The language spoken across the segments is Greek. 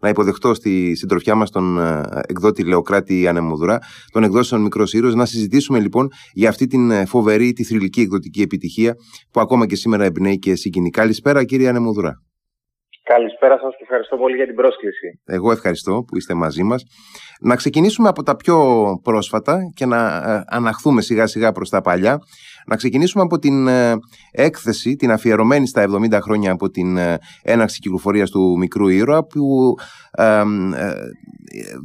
να υποδεχτώ στη συντροφιά μας τον ε, εκδότη Λεοκράτη Ανεμοδουρά, τον εκδόσεων Μικρός Ήρωα, να συζητήσουμε λοιπόν για αυτή την ε, φοβερή, τη θρηλυκή εκδοτική επιτυχία που ακόμα και σήμερα εμπνέει και συγκινεί. Καλησπέρα, κύριε Ανεμοδουρά. Καλησπέρα σας και ευχαριστώ πολύ για την πρόσκληση. Εγώ ευχαριστώ που είστε μαζί μας. Να ξεκινήσουμε από τα πιο πρόσφατα και να ε, αναχθούμε σιγά σιγά προς τα παλιά. Να ξεκινήσουμε από την ε, έκθεση, την αφιερωμένη στα 70 χρόνια από την ε, έναρξη κυκλοφορίας του Μικρού Ήρωα που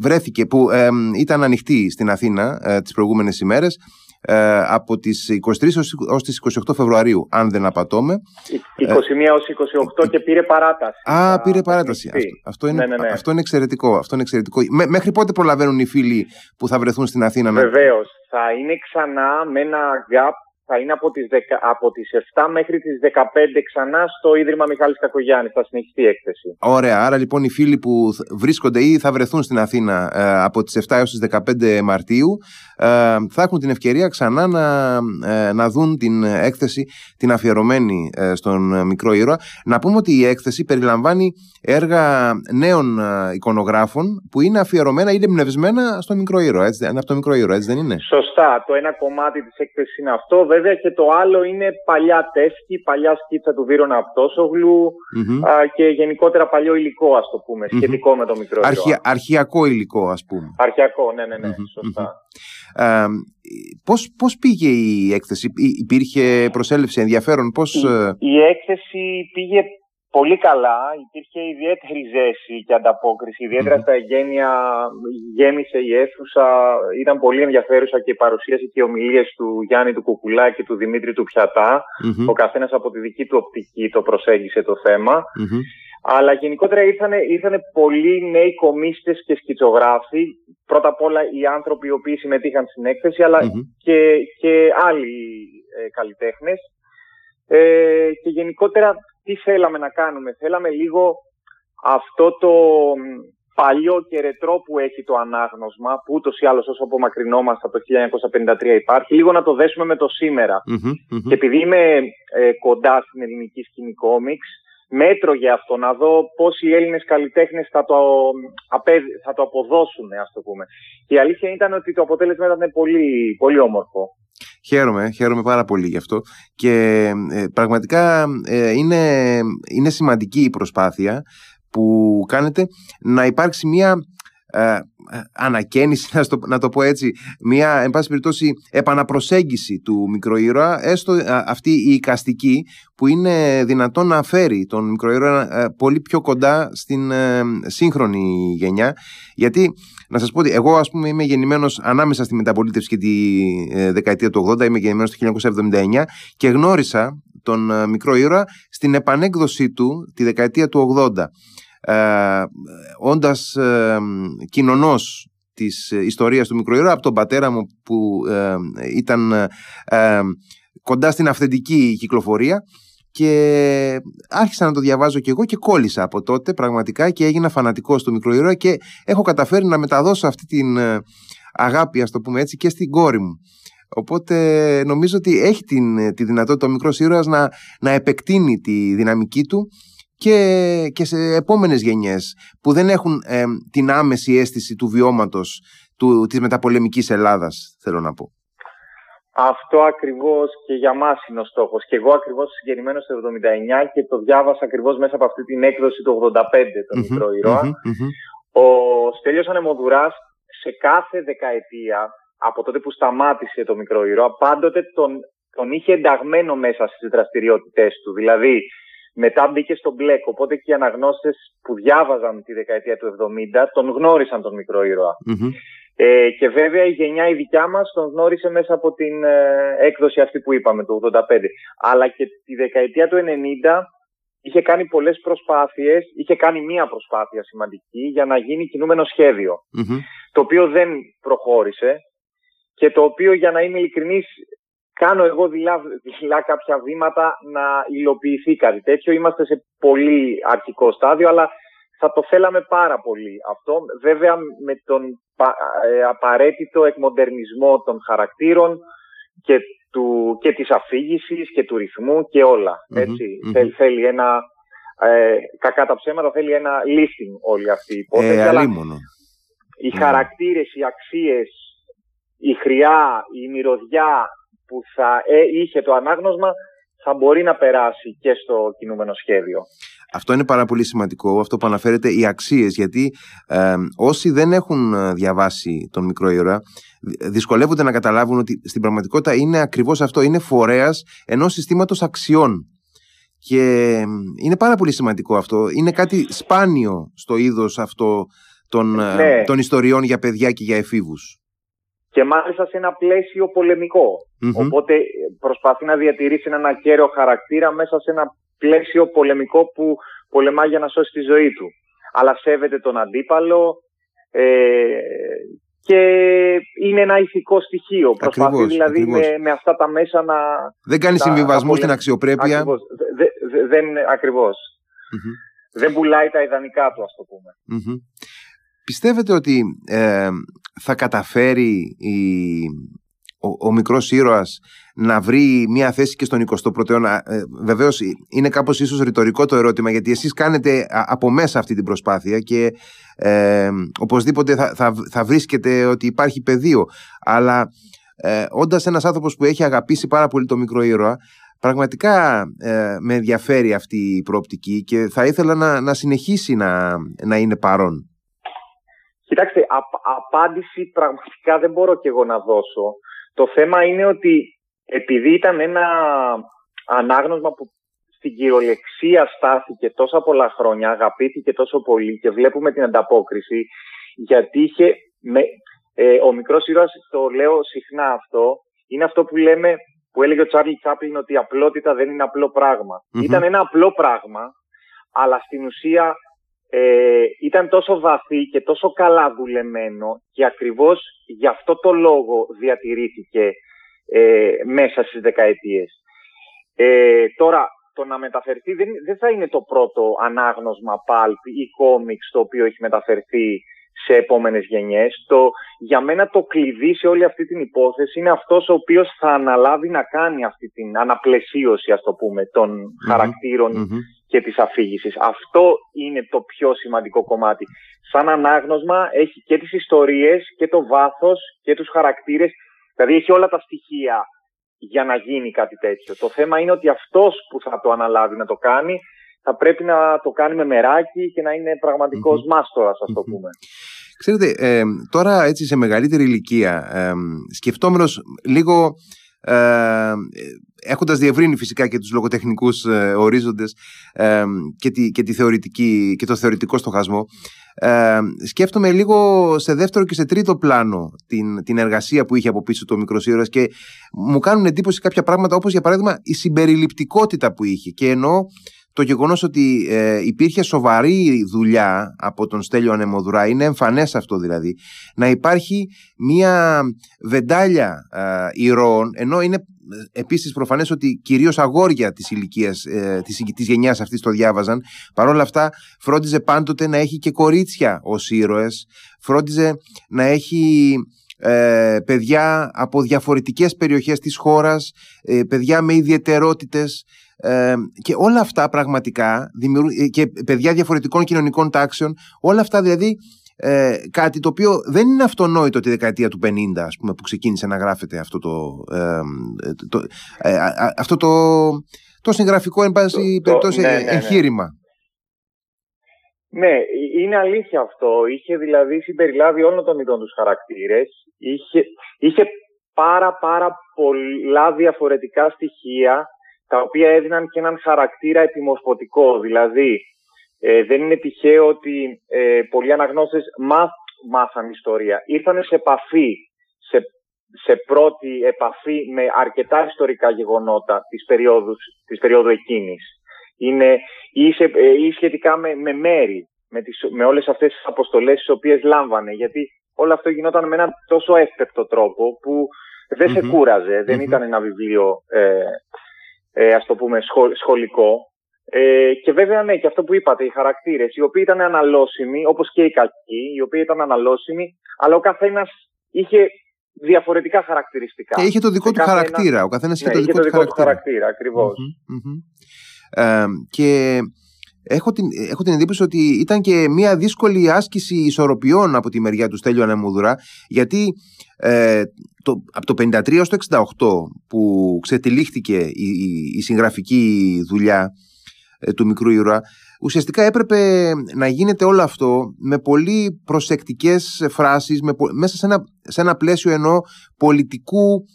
βρέθηκε, που ήταν ανοιχτή στην Αθήνα τις προηγούμενες ημέρες ε, από τις 23 ως τις 28 Φεβρουαρίου, αν δεν απατώμε. 21 ως 28 και πήρε παράταση. Α, πήρε παράταση. Αυτό, αυτό, είναι, ναι, ναι, ναι. αυτό είναι εξαιρετικό. Αυτό είναι εξαιρετικό. μέχρι πότε προλαβαίνουν οι φίλοι που θα βρεθούν στην Αθήνα. Βεβαίως. Θα είναι ξανά με ένα gap θα είναι από τις, 10, από τις 7 μέχρι τις 15 ξανά στο Ίδρυμα Μιχάλης Κακογιάννης. Θα συνεχιστεί η έκθεση. Ωραία. Άρα λοιπόν οι φίλοι που βρίσκονται ή θα βρεθούν στην Αθήνα ε, από τις 7 έως τις 15 Μαρτίου ε, θα έχουν την ευκαιρία ξανά να, ε, να δουν την έκθεση την αφιερωμένη ε, στον μικρό ήρωα. Να πούμε ότι η έκθεση περιλαμβάνει έργα νέων εικονογράφων που είναι αφιερωμένα ή εμπνευσμένα στο μικρό ήρωα. Έτσι, από το μικρό ήρωα, έτσι δεν είναι; Σωστά. Το ένα κομμάτι της έκθεσης είναι αυτό βέβαια και το άλλο είναι παλιά τεύχη, παλιά σκίτσα του Βίρονα και γενικότερα παλιό υλικό, ας το πούμε, σχετικό με το μικρό Αρχια, Αρχιακό υλικό, ας πούμε. Αρχιακό, ναι, ναι, ναι, σωστά. Ε, πώς, πώς πήγε η έκθεση, υπήρχε προσέλευση ενδιαφέρον, πώς... Η, ε, η έκθεση πήγε πολύ καλά. Υπήρχε ιδιαίτερη ζέση και ανταπόκριση. στα εγγένεια γέμισε η αίθουσα. Ήταν πολύ ενδιαφέρουσα και η παρουσίαση και οι ομιλίες του Γιάννη του Κουκουλά και του Δημήτρη του πιατα Ο καθένας από τη δική του οπτική το προσέγγισε το θεμα Αλλά γενικότερα ήρθαν, ήρθαν πολλοί νέοι κομίστες και σκητσογράφοι. Πρώτα απ' όλα οι άνθρωποι οι οποίοι συμμετείχαν στην έκθεση, και, και άλλοι ε, καλλιτέχνες. Ε, και γενικότερα τι θέλαμε να κάνουμε. Θέλαμε λίγο αυτό το παλιό και ρετρό που έχει το ανάγνωσμα, που ούτως ή άλλως όσο απομακρυνόμαστε από το 1953 υπάρχει, λίγο να το δέσουμε με το σημερα Και επειδή είμαι ε, κοντά στην ελληνική σκηνή κόμιξ, μέτρο για αυτό, να δω πώς οι Έλληνες καλλιτέχνες θα το, θα το αποδώσουν, ας το πούμε. Και η αλήθεια ήταν ότι το αποτέλεσμα ήταν πολύ, πολύ όμορφο. Χαίρομαι, χαίρομαι πάρα πολύ γι' αυτό και ε, πραγματικά ε, είναι, είναι σημαντική η προσπάθεια που κάνετε να υπάρξει μια ε, ανακαίνιση, να, να το πω έτσι, μια, εν πάση περιπτώσει, επαναπροσέγγιση του μικροήρωα, έστω αυτή η οικαστική που είναι δυνατόν να φέρει τον μικροήρωα πολύ πιο κοντά στην σύγχρονη γενιά, γιατί να σας πω ότι εγώ ας πούμε είμαι γεννημένος ανάμεσα στη μεταπολίτευση και τη ε, δεκαετία του 80, είμαι γεννημένος το 1979 και γνώρισα τον ε, μικρό ήρωα στην επανέκδοσή του τη δεκαετία του 80. Ε, όντας ε, κοινωνός της ιστορίας του μικρού ήρωα από τον πατέρα μου που ε, ήταν κοντά στην αυθεντική κυκλοφορία και άρχισα να το διαβάζω και εγώ και κόλλησα από τότε πραγματικά και έγινα φανατικός του μικρού ήρωα και έχω καταφέρει να μεταδώσω αυτή την ε, αγάπη, ας το πούμε έτσι, και στην κόρη μου. Οπότε νομίζω ότι έχει την, ε, τη δυνατότητα ο μικρός ήρωας να, να επεκτείνει τη δυναμική του και, και σε επόμενες γενιές που δεν έχουν ε, την άμεση αίσθηση του βιώματος του, της μεταπολεμικής Ελλάδας, θέλω να πω. Αυτό ακριβώς και για μας είναι ο στόχος. Και εγώ ακριβώς συγκεκριμένος το 79 και το διάβασα ακριβώς μέσα από αυτή την έκδοση του 85 το μικρό Ο Στέλιος Ανεμοδουράς σε κάθε δεκαετία από τότε που σταμάτησε το μικρό ήρωα πάντοτε τον, τον είχε ενταγμένο μέσα στις δραστηριότητές του. Δηλαδή μετά μπήκε στο μπλεκ, οπότε και οι αναγνώστες που διάβαζαν τη δεκαετία του 70 τον γνώρισαν τον μικρό ε, και βέβαια η γενιά η δικιά μας τον γνώρισε μέσα από την ε, έκδοση αυτή που είπαμε, το 85. Αλλά και τη δεκαετία του 90 είχε κάνει πολλές προσπάθειες, είχε κάνει μία προσπάθεια σημαντική για να γίνει κινούμενο το οποίο δεν προχώρησε και το οποίο για να είμαι ειλικρινής κάνω εγώ δειλά, δειλά κάποια βήματα να υλοποιηθεί κάτι τέτοιο. Είμαστε σε πολύ αρχικό στάδιο, αλλά θα το θέλαμε πάρα πολύ αυτό. Βέβαια με τον ε, απαραίτητο εκμοντερνισμό των χαρακτήρων και, του, και της αφήγησης και του ρυθμού και όλα. ετσι Θέλει, θέλει ένα ε, κακά τα ψέματα θέλει ένα listing όλη αυτή η υπόθεση. Ε, αλλά οι Ναι. χαρακτήρες, οι αξίες, η χρειά, η μυρωδιά που θα ε, είχε το ανάγνωσμα θα μπορεί να περάσει και στο κινούμενο σχέδιο. Αυτό είναι πάρα πολύ σημαντικό, αυτό που αναφέρεται, οι αξίες, γιατί ε, όσοι δεν έχουν ε, διαβάσει τον μικρό ήρωα, δυ- δυσκολεύονται να καταλάβουν ότι στην πραγματικότητα είναι ακριβώς αυτό, είναι φορέας ενός συστήματος αξιών. Και ε, είναι πάρα πολύ σημαντικό αυτό. Είναι κάτι σπάνιο στο είδος αυτό των, ε, Ναι. των ιστοριών για παιδιά και για εφήβους. Και μάλιστα σε ένα πλαίσιο πολεμικό. Μμμ. Οπότε ε, προσπαθεί να διατηρήσει έναν ακέραιο χαρακτήρα μέσα σε ένα πλαίσιο πολεμικό που πολεμά για να σώσει τη ζωή του. Αλλά σέβεται τον αντίπαλο ε, και είναι ένα ηθικό στοιχείο. Προσπαθεί Ακριβώς, δηλαδή ακριβώς. Με, με αυτά τα μέσα να... Δεν κάνει τα συμβιβασμού απολε- στην αξιοπρέπεια. Ακριβώς. Δε, δε- δεν, ακριβώς. Μμμ. Δεν πουλάει τα ιδανικά του, ας το πούμε. Μμμ. Πιστεύετε ότι ε, θα καταφέρει η, ο, ο μικρός ήρωας να βρει μια θέση και στον 21ο αιώνα; Ε, βεβαίως είναι κάπως ίσως ρητορικό το ερώτημα γιατί εσείς κάνετε α- από μέσα αυτή την προσπάθεια και ε, οπωσδήποτε θα, θα, θα βρίσκετε ότι υπάρχει πεδίο. Αλλά ε, όντας ένας άνθρωπος που έχει αγαπήσει πάρα πολύ το μικρό ήρωα Πραγματικά ε, με ενδιαφέρει αυτή η προοπτική και θα ήθελα να, να συνεχίσει να, να είναι παρόν. Κοιτάξτε, απ- απάντηση πραγματικά δεν μπορώ και εγώ να δώσω. Το θέμα είναι ότι επειδή ήταν ένα ανάγνωσμα που στην κυριολεξία στάθηκε τόσα πολλά χρόνια, αγαπήθηκε τόσο πολύ και βλέπουμε την ανταπόκριση, γιατί είχε... Με, ε, ο μικρός ήρωας, το λέω συχνά αυτό, είναι αυτό που λέμε, που έλεγε ο Τσάρλι Τσάπλιν ότι η απλότητα δεν είναι απλό πράγμα. Μμμ. Ήταν ένα απλό πράγμα, αλλά στην ουσία ε, ήταν τόσο βαθύ και τόσο καλά δουλεμένο και ακριβώς γι' αυτό το λόγο διατηρήθηκε ε, μέσα στις δεκαετίες. Ε, τώρα, το να μεταφερθεί δεν, δεν θα είναι το πρώτο ανάγνωσμα pulp ή comics το οποίο έχει μεταφερθεί σε επόμενες γενιές. Το, για μένα το κλειδί σε όλη αυτή την υπόθεση είναι αυτός ο οποίος θα αναλάβει να κάνει αυτή την αναπλαισίωση, ας το πούμε, των χαρακτήρων Μμμ. και της αφήγησης. Αυτό είναι το πιο σημαντικό κομμάτι. Σαν ανάγνωσμα έχει και τις ιστορίες και το βάθος και τους χαρακτήρες. Δηλαδή έχει όλα τα στοιχεία για να γίνει κάτι τέτοιο. Το θέμα είναι ότι αυτός που θα το αναλάβει να το κάνει θα πρέπει να το κάνει με μεράκι και να είναι πραγματικός μάστορας, ας το Μμμ. πούμε. Ξέρετε, ε, τώρα έτσι σε μεγαλύτερη ηλικία, ε, σκεφτόμενος λίγο, ε, έχοντας διευρύνει φυσικά και τους λογοτεχνικούς ε, ορίζοντες ε, και, τη, και, τη θεωρητική, και το θεωρητικό στοχασμό, ε, σκέφτομαι λίγο σε δεύτερο και σε τρίτο πλάνο την, την εργασία που είχε από πίσω το μικρός ήρωας και μου κάνουν εντύπωση κάποια πράγματα όπως για παράδειγμα η συμπεριληπτικότητα που είχε και εννοώ το γεγονός ότι ε, υπήρχε σοβαρή δουλειά από τον Στέλιο Ανεμοδουρά, είναι εμφανές αυτό δηλαδή, να υπάρχει μια βεντάλια ε, ηρώων, ενώ είναι ε, επίσης προφανές ότι κυρίως αγόρια της ηλικίας, ε, της, της γενιάς αυτής το διάβαζαν, παρόλα αυτά φρόντιζε πάντοτε να έχει και κορίτσια ως ήρωες, φρόντιζε να έχει ε, παιδιά από διαφορετικές περιοχές της χώρας, ε, παιδιά με ιδιαιτερότητες, ε, και όλα αυτά πραγματικά δημιουργούν, ε, και παιδιά διαφορετικών κοινωνικών τάξεων, όλα αυτά δηλαδή ε, κάτι το οποίο δεν είναι αυτονόητο τη δεκαετία του 50 ας πούμε, που ξεκίνησε να γράφεται αυτό το, ε, το, ε, α- α- αυτό το, το συγγραφικό εν πάση Το- το- περιπτώσει ναι, ε, ναι, ναι. εγχείρημα. Ναι, ε- είναι αλήθεια αυτό. Είχε δηλαδή συμπεριλάβει όλων των ειδών τους χαρακτήρες. Είχε, είχε πάρα πάρα πολλά διαφορετικά στοιχεία τα οποία έδιναν και έναν χαρακτήρα επιμορφωτικό. Δηλαδή, ε, δεν είναι τυχαίο ότι ε, πολλοί αναγνώστες μάθ, μάθαν ιστορία. Ήρθαν σε επαφή, σε, σε πρώτη επαφή με αρκετά ιστορικά γεγονότα της περίοδους, της περίοδου εκείνης. Είναι, ή, σε, ε, ή σχετικά με, με μέρη, με, τις, με όλες αυτές τις αποστολές τις οποίες λάμβανε. Γιατί όλο αυτό γινόταν με έναν τόσο εύπεπτο τρόπο που δεν σε Μμμ. κούραζε, δεν Μμμ. ήταν ένα βιβλίο, ε, ε, ας το πούμε, σχο- σχολικό. Ε, και βέβαια, ναι, και αυτό που είπατε, οι χαρακτήρες, οι οποίοι ήταν αναλώσιμοι, όπως και οι κακοί, οι οποίοι ήταν αναλώσιμοι, αλλά ο καθένας είχε διαφορετικά χαρακτηριστικά. Και είχε το δικό Σε του κάθε χαρακτήρα. ένα- Ο καθένας είχε Ναι, το είχε δικό, το του δικό του χαρακτήρα. χαρακτήρα, ακριβώς. Μμμ, μμμ. Ε, και έχω την, έχω την εντύπωση ότι ήταν και μια δύσκολη άσκηση ισορροπιών από τη μεριά του Στέλιου Ανεμούδουρα γιατί ε, το, από το 53 έως το 68 που ξετυλίχθηκε η, η, συγγραφική δουλειά ε, του μικρού ήρωα ουσιαστικά έπρεπε να γίνεται όλο αυτό με πολύ προσεκτικές φράσεις με, μέσα σε ένα, σε ένα πλαίσιο ενώ πολιτικού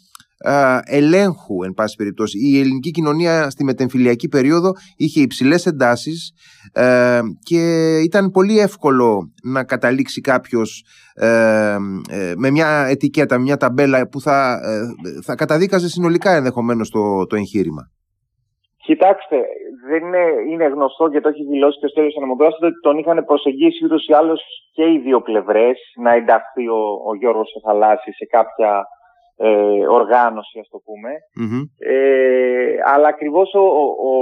ελέγχου, εν πάση περιπτώσει. Η ελληνική κοινωνία στη μετεμφυλιακή περίοδο είχε υψηλές εντάσεις ε, και ήταν πολύ εύκολο να καταλήξει κάποιος ε, ε, με μια ετικέτα, μια ταμπέλα που θα, θα καταδίκαζε συνολικά ενδεχομένως το, το εγχείρημα. Κοιτάξτε, δεν είναι, είναι γνωστό και το έχει δηλώσει και ο Στέλιος Ανεμοδράς ότι τον είχαν προσεγγίσει ούτως ή άλλως και οι δύο πλευρές να ενταχθεί ο, ο Γιώργος Θαλάσσης σε κάποια ε, οργάνωση, ας το πουμε Ε, αλλά ακριβώς ο, ο,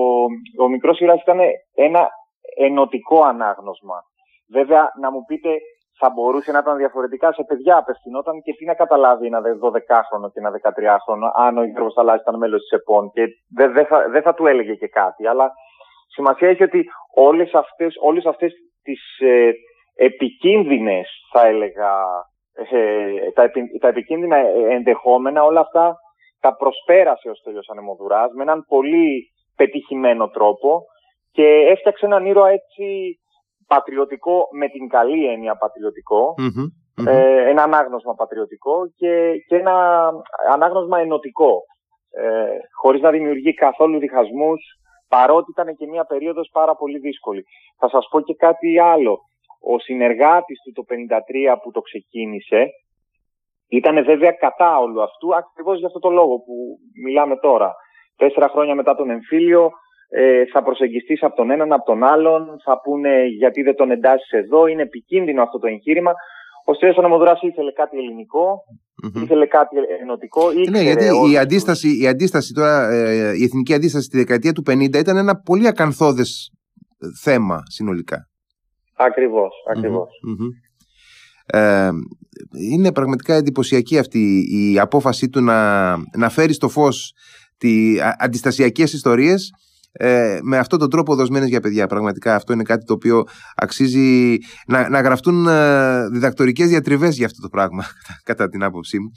ο, μικρός ήρωας ήταν ένα ενωτικό ανάγνωσμα. Βέβαια, να μου πείτε, θα μπορούσε να ήταν διαφορετικά σε παιδιά απευθυνόταν και τι να καταλάβει ένα 12χρονο και ένα 13χρονο, αν ο Γιώργος Θαλάσσης ήταν μέλος της ΕΠΟΝ και δεν δε θα, δε θα του έλεγε και κάτι. Αλλά σημασία έχει ότι όλες αυτές, όλες αυτές τις ε, επικίνδυνες, θα έλεγα, ε, τα, τα επικίνδυνα ενδεχόμενα, όλα αυτά τα προσπέρασε ο Στέλιος Ανεμοδουράς με έναν πολύ πετυχημένο τρόπο και έφτιαξε έναν ήρωα έτσι πατριωτικό με την καλή έννοια ε, ένα ανάγνωσμα πατριωτικό και, και ένα ανάγνωσμα ενωτικό ε, χωρίς να δημιουργεί καθόλου διχασμούς παρότι ήταν και μια περίοδος πάρα πολύ δύσκολη. Θα σας πω και κάτι άλλο. Ο συνεργάτης του το 53 που το ξεκίνησε ήταν βέβαια κατά όλου αυτού ακριβώς για αυτό το λόγο που μιλάμε τώρα. Τέσσερα χρόνια μετά τον εμφύλιο ε, θα προσεγγιστείς από τον έναν, από τον άλλον, θα πούνε γιατί δεν τον εντάσσεις εδώ, είναι επικίνδυνο αυτό το εγχείρημα. Ο Στέλιος Αναμοδράς ήθελε κάτι ήθελε κάτι ενωτικό. Ναι, γιατί η αντίσταση, η αντίσταση τώρα, ε, η εθνική αντίσταση στη δεκαετία του 50 ήταν ένα πολύ ακαθόδες θέμα συνολικά. Ακριβώς, Ε, είναι πραγματικά εντυπωσιακή αυτή η απόφασή του να, να φέρει στο φως τι αντιστασιακές ιστορίες ε, με αυτόν τον τρόπο δοσμένες για παιδιά. Πραγματικά αυτό είναι κάτι το οποίο αξίζει να, να γραφτούν ε, διδακτορικές διατριβές για αυτό το πράγμα, κατά την άποψή μου.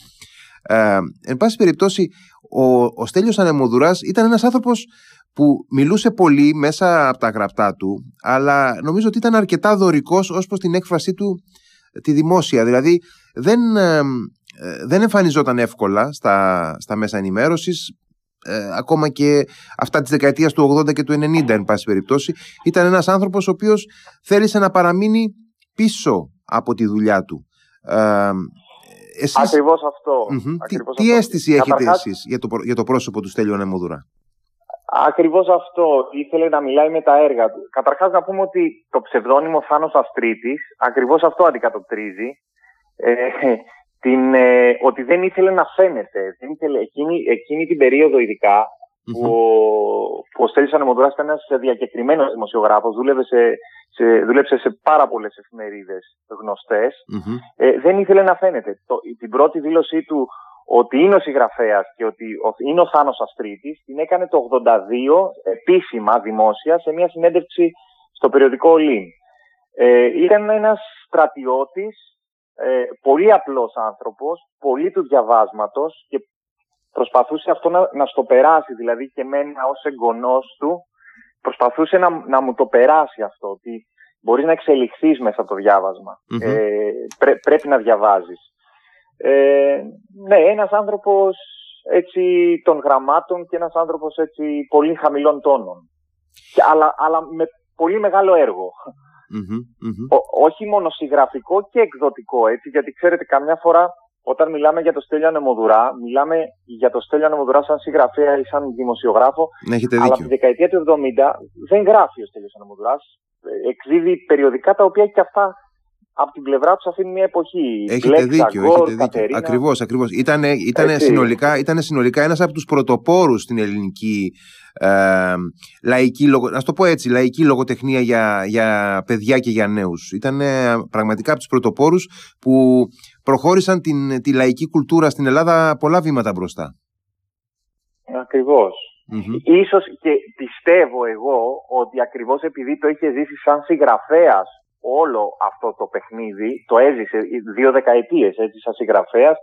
Ε, εν πάση περιπτώσει, ο, ο Στέλιος Ανεμοδουράς ήταν ένας άνθρωπος που μιλούσε πολύ μέσα από τα γραπτά του, αλλά νομίζω ότι ήταν αρκετά δωρικός ως προς την έκφρασή του τη δημόσια. Δηλαδή δεν, ε, δεν εμφανιζόταν εύκολα στα, στα μέσα ενημέρωσης, ε, ακόμα και αυτά της δεκαετίας του 80 και του 90 εν πάση περιπτώσει ήταν ένας άνθρωπος ο οποίος θέλησε να παραμείνει πίσω από τη δουλειά του ε, εσείς... Ακριβώς αυτό. τι, αίσθηση έχετε εσείς για το, για το πρόσωπο του Στέλιου Ανεμοδουρά Ακριβώς αυτό. Ήθελε να μιλάει με τα έργα του. Καταρχάς να πούμε ότι το ψευδόνυμο Θάνος Αστρίτης ακριβώς αυτό αντικατοπτρίζει. Ε, την, ε, ότι δεν ήθελε να φαίνεται. Δεν ήθελε, εκείνη, εκείνη την περίοδο ειδικά, που, που ο Στέλιος Ανεμοδράς ήταν ένας διακεκριμένος δημοσιογράφος, δούλευε σε, σε, δούλεψε σε πάρα πολλές εφημερίδες ε, δεν ήθελε να φαίνεται. Το, την πρώτη δήλωσή του ότι είναι ο συγγραφέας και ότι είναι ο Θάνος Αστρίτης την έκανε το 82 επίσημα δημόσια σε μια συνέντευξη στο περιοδικό Ολύν. Ε, ήταν ένας στρατιώτης ε, πολύ απλός άνθρωπος, πολύ του διαβάσματος και προσπαθούσε αυτό να, να στο περάσει, δηλαδή και εμένα ως εγγονός του, προσπαθούσε να, να μου το περάσει αυτό, ότι μπορείς να εξελιχθείς μέσα από το διαβασμα Ε, πρέπει να διαβάζεις. Ε, ναι, ένας άνθρωπος έτσι των γραμμάτων και ένας άνθρωπος έτσι πολύ χαμηλών τόνων. Και, αλλά, αλλά με πολύ μεγάλο έργο όχι μόνο συγγραφικό και εκδοτικό, έτσι, γιατί ξέρετε καμιά φορά όταν μιλάμε για το Στέλιο Ανεμοδουρά, μιλάμε για το Στέλιο Ανεμοδουρά σαν συγγραφέα ή σαν δημοσιογράφο, ναι, αλλά από τη δεκαετία του 70 δεν γράφει ο Στέλιος Ανεμοδουράς, εκδίδει περιοδικά τα οποία και αυτά από την πλευρά τους αφήνει μια εποχή. Έχετε δίκιο, έχετε δίκιο. Ακριβώς, ακριβώς. Ήταν, ήταν, συνολικά, ήταν συνολικά ένας από τους πρωτοπόρους στην ελληνική ε, λαϊκή, να το πω έτσι, λαϊκή λογοτεχνία για, για παιδιά και για νέους. Ήταν πραγματικά από τους πρωτοπόρους που προχώρησαν την, τη λαϊκή κουλτούρα στην Ελλάδα πολλά βήματα μπροστά. Ακριβώς. Ίσως και πιστεύω εγώ ότι ακριβώς επειδή το είχε ζήσει σαν συγγραφέας όλο αυτό το παιχνίδι, το έζησε δύο δεκαετίες έτσι σαν συγγραφέας,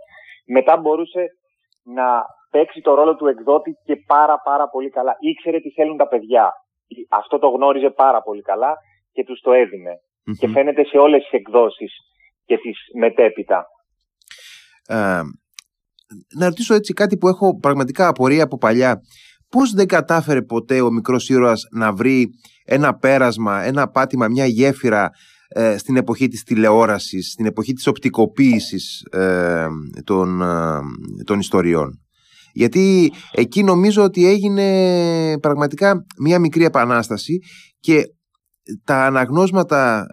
μετά μπορούσε να παίξει το ρόλο του εκδότη και πάρα πάρα πολύ καλά. Ήξερε τι θέλουν τα παιδιά. Αυτό το γνώριζε πάρα πολύ καλά και τους το εδινε Και φαίνεται σε όλες τις εκδόσεις και τις μετέπειτα. Ε, να ρωτήσω έτσι κάτι που έχω πραγματικά απορία από παλιά. Πώς δεν κατάφερε ποτέ ο μικρός ήρωας να βρει ένα πέρασμα, ένα πάτημα, μια γέφυρα ε, στην εποχή της τηλεόρασης, στην εποχή της οπτικοποίησης ε, των, ε, των ιστοριών; Γιατί εκεί νομίζω ότι έγινε πραγματικά μια μικρή επανάσταση και τα αναγνώσματα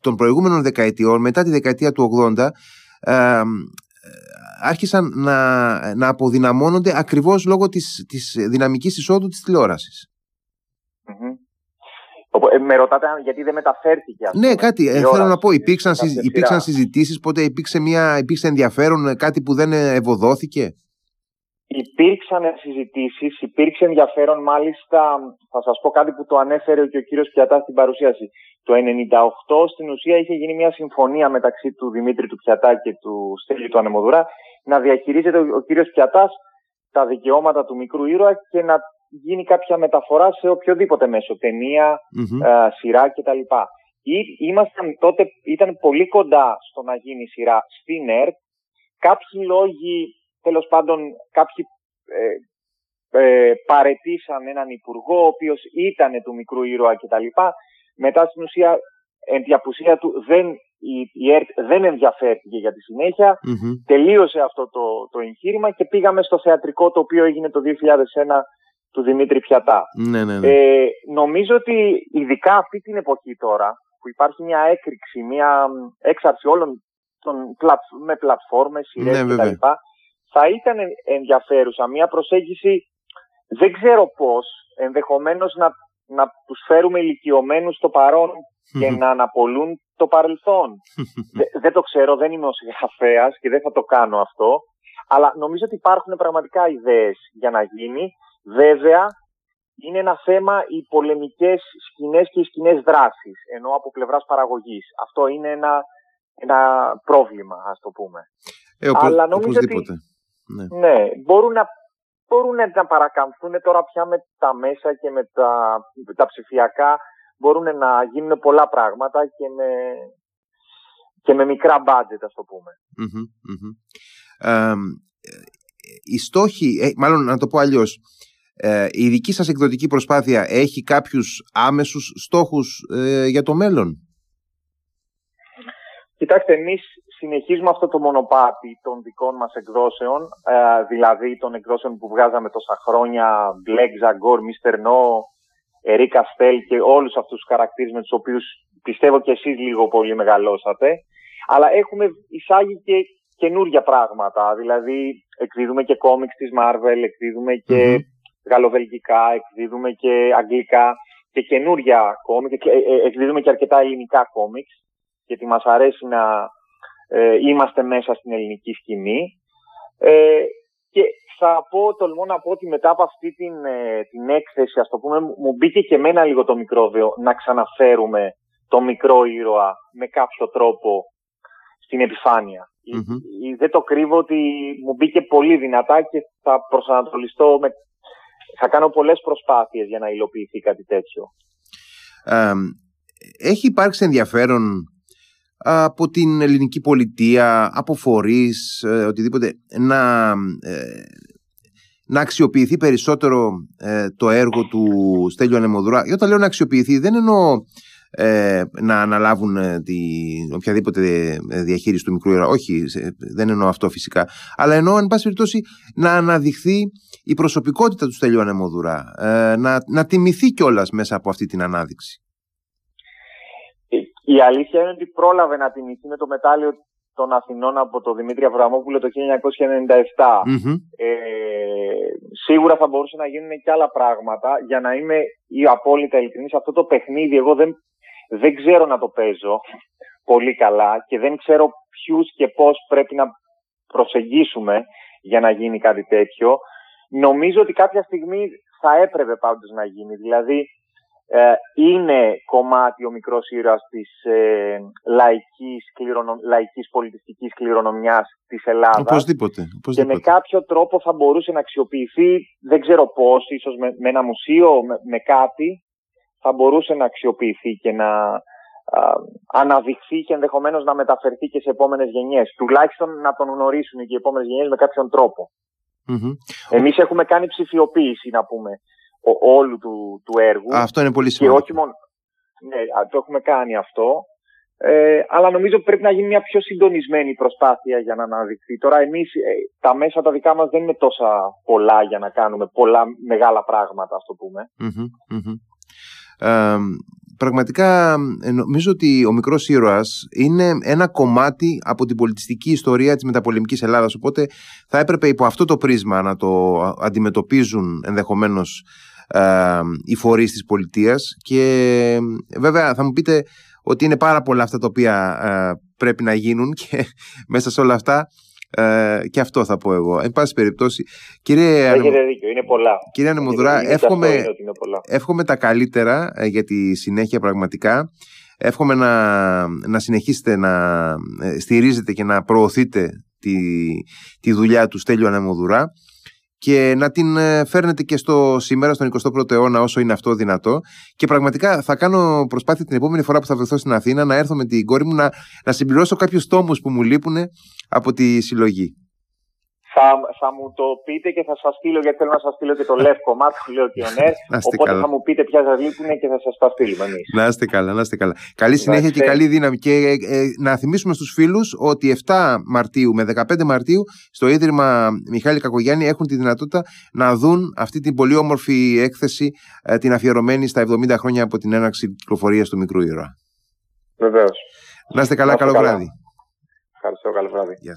των προηγούμενων δεκαετιών, μετά τη δεκαετία του 80, άρχισαν να, να αποδυναμώνονται ακριβώς λόγω της, της δυναμικής εισόδου της τηλεορασης ε, Με ρωτάτε γιατί δεν μεταφέρθηκε αυτό. Ναι, κάτι. Ε, θέλω να πω, υπήρξαν, υπήρξαν συζητήσεις, πότε υπήρξε, μια, υπήρξε ενδιαφέρον, ε, κάτι που δεν ευωδόθηκε. Υπήρξαν συζητήσεις, υπήρξε ενδιαφέρον. Μάλιστα, θα σας πω κάτι που το ανέφερε και ο κύριος Πιατάς στην παρουσίαση. Το 1998 στην ουσία είχε γίνει μια συμφωνία μεταξύ του Δημήτρη του Πιατά και του Στέλιου του Ανεμοδουρά να διαχειρίζεται ο κύριος Πιατάς τα δικαιώματα του μικρού ήρωα και να γίνει κάποια μεταφορά σε οποιοδήποτε μέσο, ταινία, mm-hmm. σειρά κτλ. Ήμασταν τότε, ήταν πολύ κοντά στο να γίνει σειρά στην ΕΡΤ. Κάποιοι λόγοι, τέλος πάντων, κάποιοι ε, ε, παρετήσαν έναν υπουργό, ο οποίος ήταν του μικρού ήρωα κτλ. Μετά στην ουσία, εν του, δεν η, ΕΡΤ δεν ενδιαφέρθηκε για τη συνεχεια Τελείωσε αυτό το, το εγχείρημα και πήγαμε στο θεατρικό το οποίο έγινε το 2001 του Δημήτρη Πιατά. Ναι, ναι, ναι. Ε, νομίζω ότι ειδικά αυτή την εποχή τώρα που υπάρχει μια έκρηξη, μια έξαρση όλων των, με πλατφόρμες, σειρές ναι, κτλ. Θα ήταν ενδιαφέρουσα μια προσέγγιση, δεν ξέρω πώς, ενδεχομένως να, να τους φέρουμε ηλικιωμένους στο παρόν και να αναπολούν το παρελθόν. δεν το ξέρω, δεν είμαι ο συγγραφέα και δεν θα το κάνω αυτό. Αλλά νομίζω ότι υπάρχουν πραγματικά ιδέες για να γίνει. Βέβαια, είναι ένα θέμα οι πολεμικές σκηνές και οι σκηνές δράσης, ενώ από πλευράς παραγωγής. Αυτό είναι ένα, ένα πρόβλημα, ας το πούμε. Ε, Αλλά νομίζω ότι ναι. ναι, μπορούν να μπορούν να παρακαμφθούν τώρα πια με τα μέσα και με τα, τα ψηφιακά μπορούν να γίνουν πολλά πράγματα και με, και με μικρά μπάτζετ, ας το πούμε. Ε, οι στόχοι, ε, μάλλον να το πω αλλιώς, ε, η δική σας εκδοτική προσπάθεια έχει κάποιους άμεσους στόχους ε, για το μέλλον; Κοιτάξτε, εμείς συνεχίζουμε αυτό το μονοπάτι των δικών μας εκδόσεων, ε, δηλαδή των εκδόσεων που βγάζαμε τόσα χρόνια, Black Zagor, Mr. No, Ερή Καστέλ και όλους αυτούς τους χαρακτήρες με τους οποίους πιστεύω και εσείς λίγο πολύ μεγαλώσατε. Αλλά έχουμε εισάγει και καινούργια πράγματα. Δηλαδή εκδίδουμε και κόμιξ της Marvel, εκδίδουμε και mm-hmm. γαλλοβελγικά, εκδίδουμε και αγγλικά και καινούργια κόμιξ, ε, ε, εκδίδουμε και αρκετά ελληνικά κόμιξ γιατί μας αρέσει να ε, είμαστε μέσα στην ελληνική σκηνή. Ε, και θα πω, τολμώ να πω ότι μετά από αυτή την, ε, την έκθεση, ας το πούμε, μου μπήκε και εμένα λίγο το μικρόβιο να ξαναφέρουμε το μικρό ήρωα με κάποιο τρόπο στην επιφανεια Δεν το κρύβω ότι μου μπήκε πολύ δυνατά και θα προσανατολιστώ, με... θα κάνω πολλές προσπάθειες για να υλοποιηθεί κάτι τέτοιο. έχει υπάρξει ενδιαφέρον από την ελληνική πολιτεία, από φορείς, ε, οτιδήποτε, να, ε, να αξιοποιηθεί περισσότερο ε, το έργο του Στέλιου Ανεμοδρά. Και όταν λέω να αξιοποιηθεί δεν εννοώ να αναλάβουν την οποιαδήποτε διαχείριση του μικρού ήρωα. Όχι, δεν εννοώ αυτό φυσικά. Αλλά εννοώ, εν πάση περιπτώσει, να αναδειχθεί η προσωπικότητα του Στέλιου Ανεμοδουρά. να, να τιμηθεί κιόλας μέσα από αυτή την ανάδειξη. Η αλήθεια είναι ότι πρόλαβε να τιμηθεί με το μετάλλιο των Αθηνών από τον Δημήτρη Αβραμόπουλο το 1997. Ε, σίγουρα θα μπορούσε να γίνουν και άλλα πράγματα. Για να είμαι η απόλυτα ειλικρινής, αυτό το παιχνίδι εγώ δεν, δεν ξέρω να το παίζω πολύ καλά και δεν ξέρω ποιους και πώς πρέπει να προσεγγίσουμε για να γίνει κάτι τέτοιο. νομίζω ότι κάποια στιγμή θα έπρεπε πάντως να γίνει. Δηλαδή, ε, είναι κομμάτι ο μικρός ήρωας της ε, λαϊκής, κληρονομ... λαϊκής πολιτιστικής κληρονομιάς της Ελλάδας. Οπωσδήποτε, Και με κάποιο τρόπο θα μπορούσε να αξιοποιηθεί, δεν ξέρω πώς, ίσως με, με ένα μουσείο, με, με, κάτι, θα μπορούσε να αξιοποιηθεί και να α, αναδειχθεί και ενδεχομένως να μεταφερθεί και σε επόμενες γενιές. Τουλάχιστον να τον γνωρίσουν και οι επόμενες γενιές με κάποιον τρόπο. Mm-hmm. Εμείς έχουμε κάνει ψηφιοποίηση, να πούμε, όλου του, του έργου. Αυτό είναι πολύ σημαντικό. Και όχι μόνο. Ναι, το έχουμε κάνει αυτό. Ε, αλλά νομίζω πρέπει να γίνει μια πιο συντονισμένη προσπάθεια για να αναδειχθεί. Τώρα εμείς, ε, τα μέσα τα δικά μας δεν είναι τόσα πολλά για να κάνουμε πολλά μεγάλα πράγματα, ας το πούμε. Ε, πραγματικά ε, νομίζω ότι ο μικρός ήρωας είναι ένα κομμάτι από την πολιτιστική ιστορία της μεταπολεμικής Ελλάδας οπότε θα έπρεπε υπό αυτό το πρίσμα να το αντιμετωπίζουν ενδεχομένως ε, οι φορείς της πολιτείας και βέβαια θα μου πείτε ότι είναι πάρα πολλά αυτά τα οποία ε, πρέπει να γίνουν και μέσα σε όλα αυτά ε, και αυτό θα πω εγώ. Εν πάση περιπτώσει, κύριε Έχετε δίκιο, είναι πολλά. Κύριε Ανεμοδουρά, εύχομαι, εύχομαι τα καλύτερα ε, για τη συνέχεια πραγματικά. Εύχομαι να, να συνεχίσετε να ε, στηρίζετε και να προωθείτε τη, τη δουλειά του Στέλιου Ανεμοδουρά και να την ε, φέρνετε και στο σήμερα, στον 21ο αιώνα, όσο είναι αυτό δυνατό. Και πραγματικά θα κάνω προσπάθεια την επόμενη φορά που θα βρεθώ στην Αθήνα να έρθω με την κόρη μου να, να συμπληρώσω κάποιους τόμους που μου λείπουν από τη συλλογή θα, θα μου το πείτε και θα σας στείλω, γιατί θέλω να σας στείλω και το λευκό μάτι που λέω Κιονέρ. Οπότε καλά. θα μου πείτε ποια σα λείπουν και θα σας τα στείλουμε εμείς. Να είστε καλά, να είστε καλά. Καλή συνέχεια και καλή δύναμη. Και ε, ε, να θυμίσουμε στους φίλους ότι 7 Μαρτίου με 15 Μαρτίου στο Ίδρυμα Μιχάλη Κακογιάννη έχουν τη δυνατότητα να δουν αυτή την πολύ όμορφη έκθεση, ε, την αφιερωμένη στα 70 χρόνια από την έναρξη κυκλοφορίας του μικρού ήρωα. Βεβαίως. Να είστε καλά, καλό βράδυ. Ευχαριστώ, καλό βράδυ. Γεια